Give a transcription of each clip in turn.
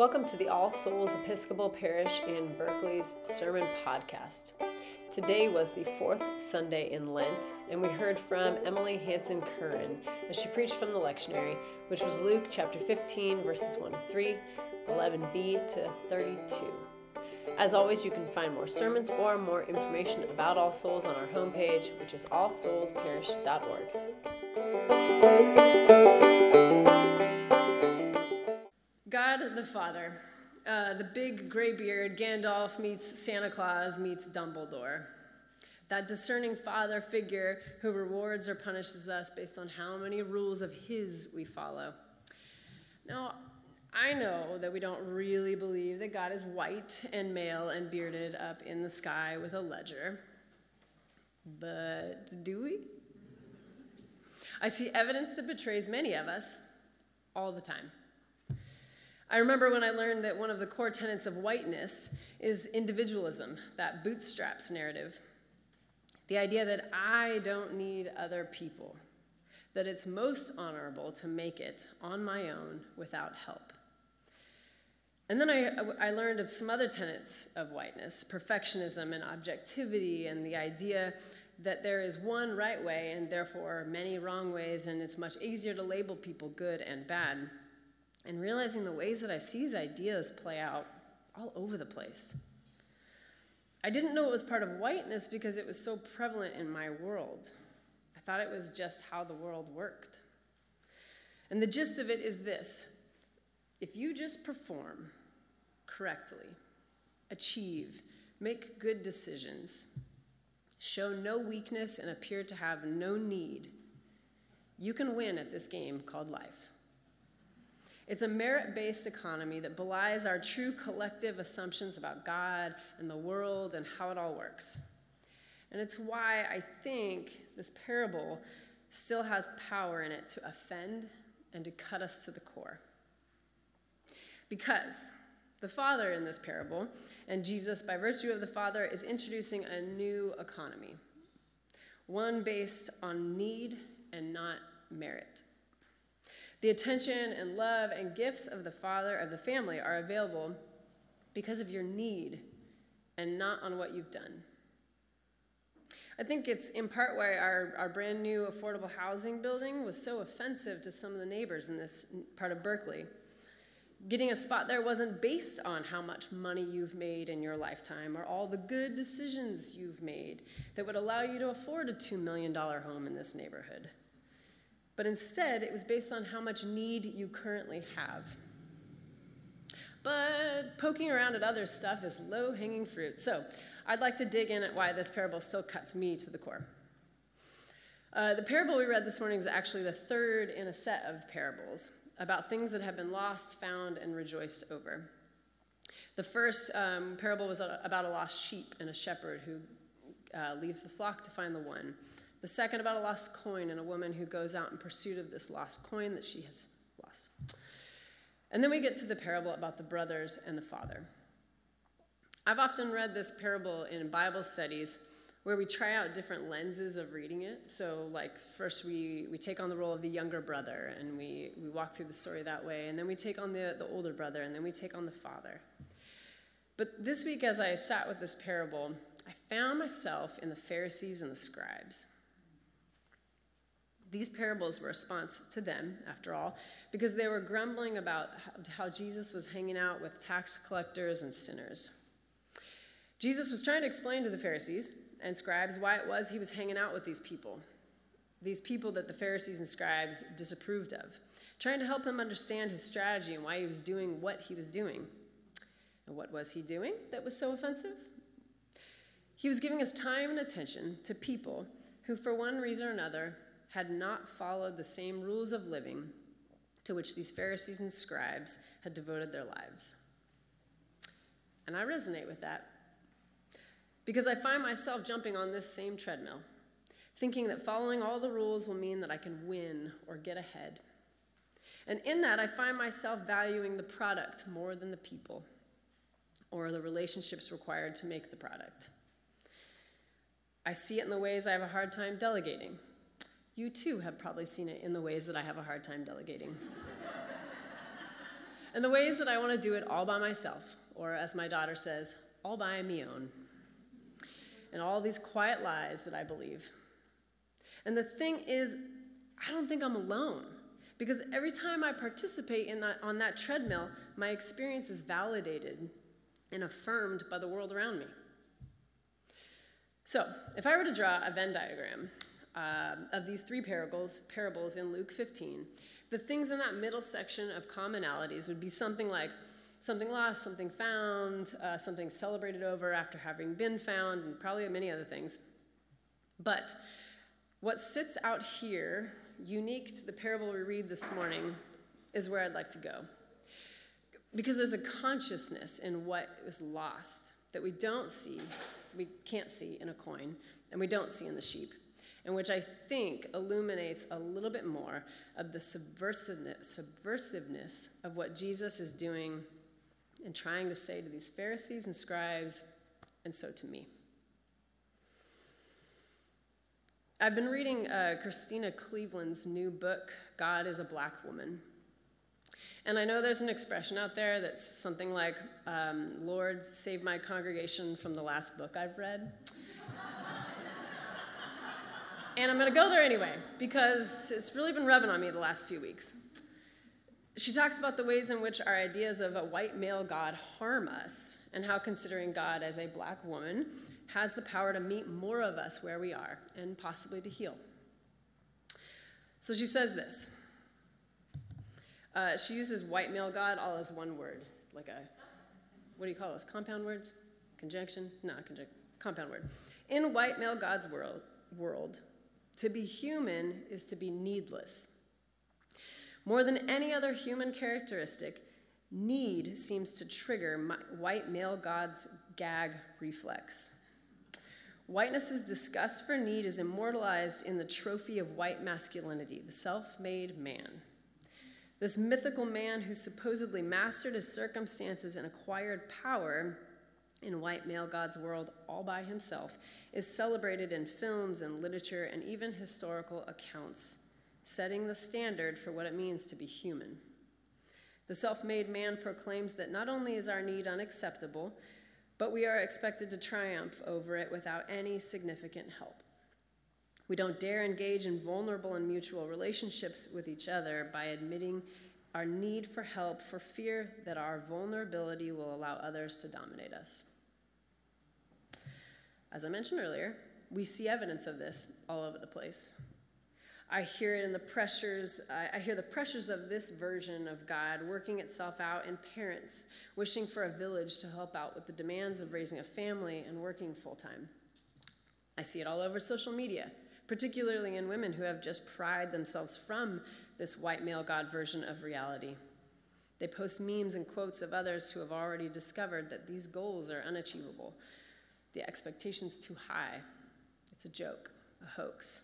Welcome to the All Souls Episcopal Parish in Berkeley's Sermon Podcast. Today was the fourth Sunday in Lent, and we heard from Emily Hansen Curran as she preached from the lectionary, which was Luke chapter 15, verses 1 to 3, 11b to 32. As always, you can find more sermons or more information about All Souls on our homepage, which is allsoulsparish.org. God the Father, uh, the big gray beard, Gandalf meets Santa Claus meets Dumbledore. That discerning father figure who rewards or punishes us based on how many rules of his we follow. Now, I know that we don't really believe that God is white and male and bearded up in the sky with a ledger. But do we? I see evidence that betrays many of us all the time. I remember when I learned that one of the core tenets of whiteness is individualism, that bootstraps narrative. The idea that I don't need other people, that it's most honorable to make it on my own without help. And then I, I learned of some other tenets of whiteness perfectionism and objectivity, and the idea that there is one right way and therefore many wrong ways, and it's much easier to label people good and bad and realizing the ways that I see these ideas play out all over the place. I didn't know it was part of whiteness because it was so prevalent in my world. I thought it was just how the world worked. And the gist of it is this if you just perform correctly, achieve, make good decisions, show no weakness, and appear to have no need, you can win at this game called life. It's a merit based economy that belies our true collective assumptions about God and the world and how it all works. And it's why I think this parable still has power in it to offend and to cut us to the core. Because the Father in this parable, and Jesus, by virtue of the Father, is introducing a new economy, one based on need and not merit. The attention and love and gifts of the father of the family are available because of your need and not on what you've done. I think it's in part why our, our brand new affordable housing building was so offensive to some of the neighbors in this part of Berkeley. Getting a spot there wasn't based on how much money you've made in your lifetime or all the good decisions you've made that would allow you to afford a $2 million home in this neighborhood but instead it was based on how much need you currently have. But poking around at other stuff is low hanging fruit. So I'd like to dig in at why this parable still cuts me to the core. Uh, the parable we read this morning is actually the third in a set of parables about things that have been lost, found, and rejoiced over. The first um, parable was about a lost sheep and a shepherd who uh, leaves the flock to find the one. The second about a lost coin and a woman who goes out in pursuit of this lost coin that she has lost. And then we get to the parable about the brothers and the father. I've often read this parable in Bible studies where we try out different lenses of reading it. So, like, first we, we take on the role of the younger brother and we, we walk through the story that way. And then we take on the, the older brother and then we take on the father. But this week, as I sat with this parable, I found myself in the Pharisees and the scribes. These parables were a response to them, after all, because they were grumbling about how Jesus was hanging out with tax collectors and sinners. Jesus was trying to explain to the Pharisees and scribes why it was he was hanging out with these people, these people that the Pharisees and scribes disapproved of, trying to help them understand his strategy and why he was doing what he was doing. And what was he doing that was so offensive? He was giving his time and attention to people who, for one reason or another, had not followed the same rules of living to which these Pharisees and scribes had devoted their lives. And I resonate with that because I find myself jumping on this same treadmill, thinking that following all the rules will mean that I can win or get ahead. And in that, I find myself valuing the product more than the people or the relationships required to make the product. I see it in the ways I have a hard time delegating you too have probably seen it in the ways that I have a hard time delegating. and the ways that I want to do it all by myself, or as my daughter says, all by me own. And all these quiet lies that I believe. And the thing is, I don't think I'm alone. Because every time I participate in that, on that treadmill, my experience is validated and affirmed by the world around me. So, if I were to draw a Venn diagram uh, of these three parables, parables in Luke 15, the things in that middle section of commonalities would be something like something lost, something found, uh, something celebrated over after having been found, and probably many other things. But what sits out here, unique to the parable we read this morning, is where I'd like to go. Because there's a consciousness in what is lost that we don't see, we can't see in a coin, and we don't see in the sheep and which I think illuminates a little bit more of the subversiveness, subversiveness of what Jesus is doing and trying to say to these Pharisees and scribes, and so to me. I've been reading uh, Christena Cleveland's new book, God is a Black Woman. And I know there's an expression out there that's something like, um, Lord, save my congregation from the last book I've read. And I'm going to go there anyway, because it's really been rubbing on me the last few weeks. She talks about the ways in which our ideas of a white male God harm us, and how considering God as a black woman has the power to meet more of us where we are and possibly to heal. So she says this. Uh, she uses white male God all as one word, like a, what do you call this? Compound words? Conjunction? Not conjunction. Compound word. In white male God's world, world, to be human is to be needless. More than any other human characteristic, need seems to trigger white male God's gag reflex. Whiteness's disgust for need is immortalized in the trophy of white masculinity, the self made man. This mythical man who supposedly mastered his circumstances and acquired power in white male God's world all by himself is celebrated in films and literature and even historical accounts setting the standard for what it means to be human. The self made man proclaims that not only is our need unacceptable, but we are expected to triumph over it without any significant help. We don't dare engage in vulnerable and mutual relationships with each other by admitting our need for help for fear that our vulnerability will allow others to dominate us. As I mentioned earlier, we see evidence of this all over the place. I hear it in the pressures, I hear the pressures of this version of God working itself out in parents wishing for a village to help out with the demands of raising a family and working full time. I see it all over social media, particularly in women who have just pried themselves from this white male God version of reality. They post memes and quotes of others who have already discovered that these goals are unachievable. The expectation's too high. It's a joke, a hoax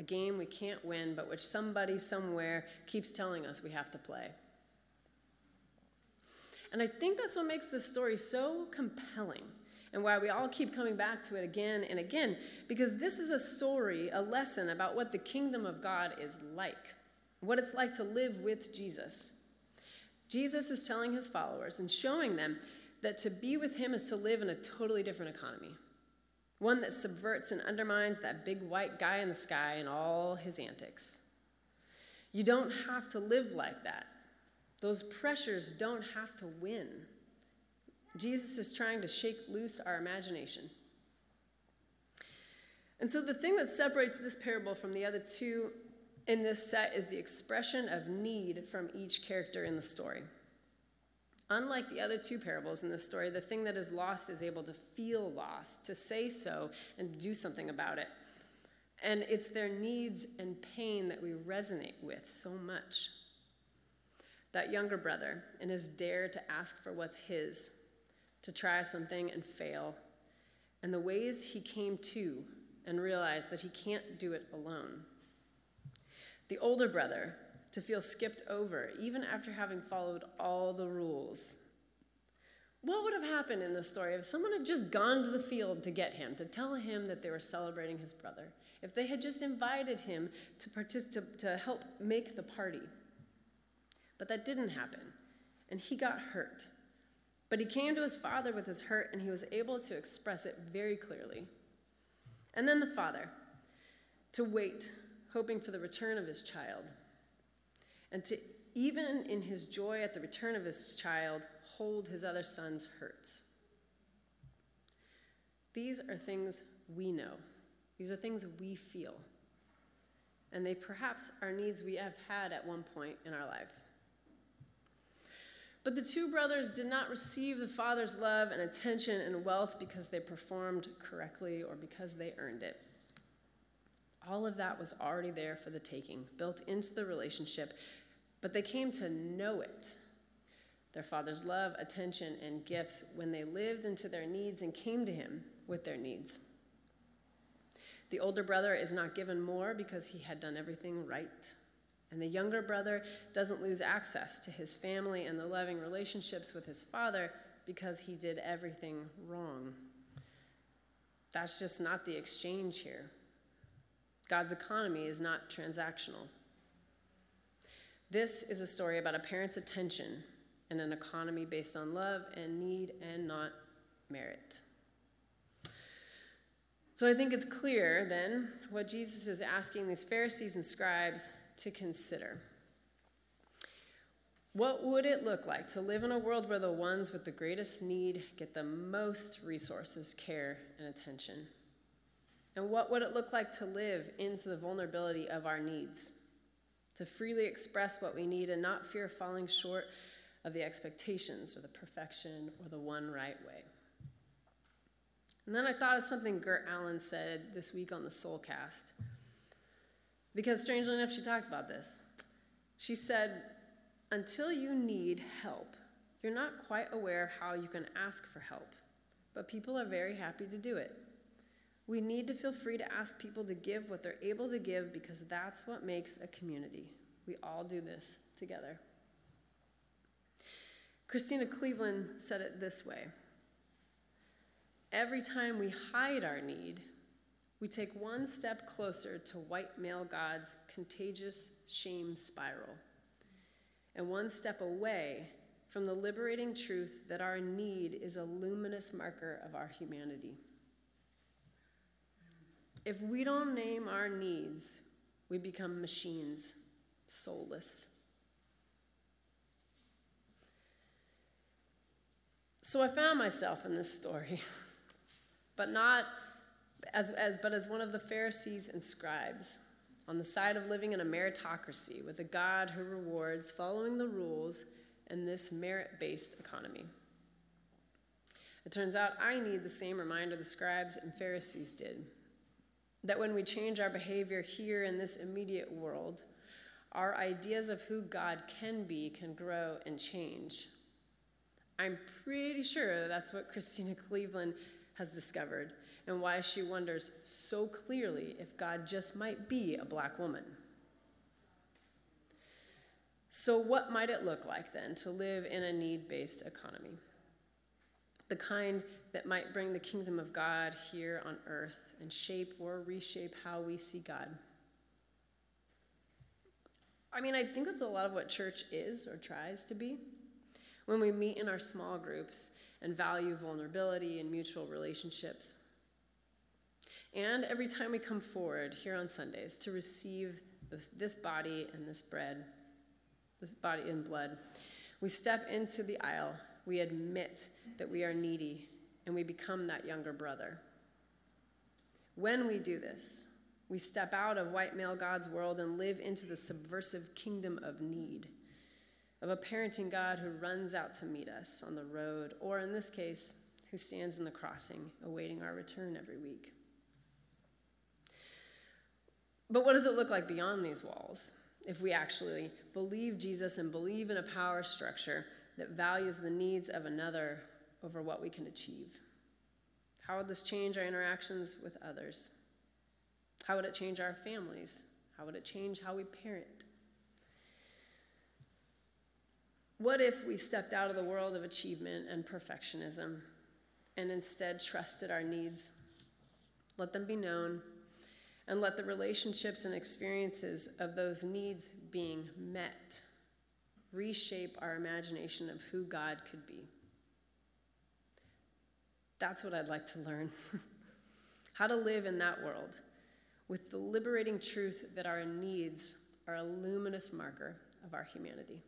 a game we can't win, but which somebody somewhere keeps telling us we have to play. And I think that's what makes this story so compelling and why we all keep coming back to it again and again, because this is a story, a lesson about what the kingdom of God is like, what it's like to live with Jesus. Jesus is telling his followers and showing them that to be with him is to live in a totally different economy one that subverts and undermines that big white guy in the sky and all his antics. You don't have to live like that. Those pressures don't have to win. Jesus is trying to shake loose our imagination. And so, the thing that separates this parable from the other two in this set is the expression of need from each character in the story. Unlike the other two parables in this story, the thing that is lost is able to feel lost, to say so, and do something about it. And it's their needs and pain that we resonate with so much. That younger brother and his dare to ask for what's his, to try something and fail, and the ways he came to and realized that he can't do it alone. The older brother to feel skipped over, even after having followed all the rules. What would have happened in this story if someone had just gone to the field to get him, to tell him that they were celebrating his brother? If they had just invited him to, partic- to, to help make the party? But that didn't happen, and he got hurt. But he came to his father with his hurt, and he was able to express it very clearly. And then the father, to wait, hoping for the return of his child, and to, even in his joy at the return of his child, hold his other son's hurts. These are things we know, these are things we feel. And they perhaps are needs we have had at one point in our life. But the two brothers did not receive the father's love and attention and wealth because they performed correctly or because they earned it. All of that was already there for the taking, built into the relationship, but they came to know it. Their father's love, attention, and gifts when they lived into their needs and came to him with their needs. The older brother is not given more because he had done everything right and the younger brother doesn't lose access to his family and the loving relationships with his father because he did everything wrong. That's just not the exchange here. God's economy is not transactional. This is a story about a parent's attention and an economy based on love and need and not merit. So I think it's clear then what Jesus is asking these Pharisees and scribes to consider. What would it look like to live in a world where the ones with the greatest need get the most resources, care, and attention? And what would it look like to live into the vulnerability of our needs? To freely express what we need and not fear falling short of the expectations or the perfection or the one right way. And then I thought of something Gert Allen said this week on the Soulcast. Because strangely enough, she talked about this. She said, Until you need help, you're not quite aware how you can ask for help, but people are very happy to do it. We need to feel free to ask people to give what they're able to give because that's what makes a community. We all do this together. Christena Cleveland said it this way Every time we hide our need, we take one step closer to white male God's contagious shame spiral, and one step away from the liberating truth that our need is a luminous marker of our humanity. If we don't name our needs, we become machines, soulless. So I found myself in this story, but not as, as, but as one of the Pharisees and scribes, on the side of living in a meritocracy with a God who rewards following the rules in this merit based economy. It turns out I need the same reminder the scribes and Pharisees did that when we change our behavior here in this immediate world, our ideas of who God can be can grow and change. I'm pretty sure that's what Christena Cleveland has discovered and why she wonders so clearly if God just might be a black woman. So, what might it look like then to live in a need based economy? The kind that might bring the kingdom of God here on earth and shape or reshape how we see God. I mean, I think that's a lot of what church is or tries to be. When we meet in our small groups and value vulnerability and mutual relationships, and every time we come forward here on Sundays to receive this, this body and this bread, this body and blood, we step into the aisle, we admit that we are needy, and we become that younger brother. When we do this, we step out of white male God's world and live into the subversive kingdom of need, of a parenting God who runs out to meet us on the road, or in this case, who stands in the crossing, awaiting our return every week. But what does it look like beyond these walls if we actually believe Jesus and believe in a power structure that values the needs of another over what we can achieve? How would this change our interactions with others? How would it change our families? How would it change how we parent? What if we stepped out of the world of achievement and perfectionism and instead trusted our needs? Let them be known and let the relationships and experiences of those needs being met reshape our imagination of who God could be. That's what I'd like to learn. How to live in that world with the liberating truth that our needs are a luminous marker of our humanity.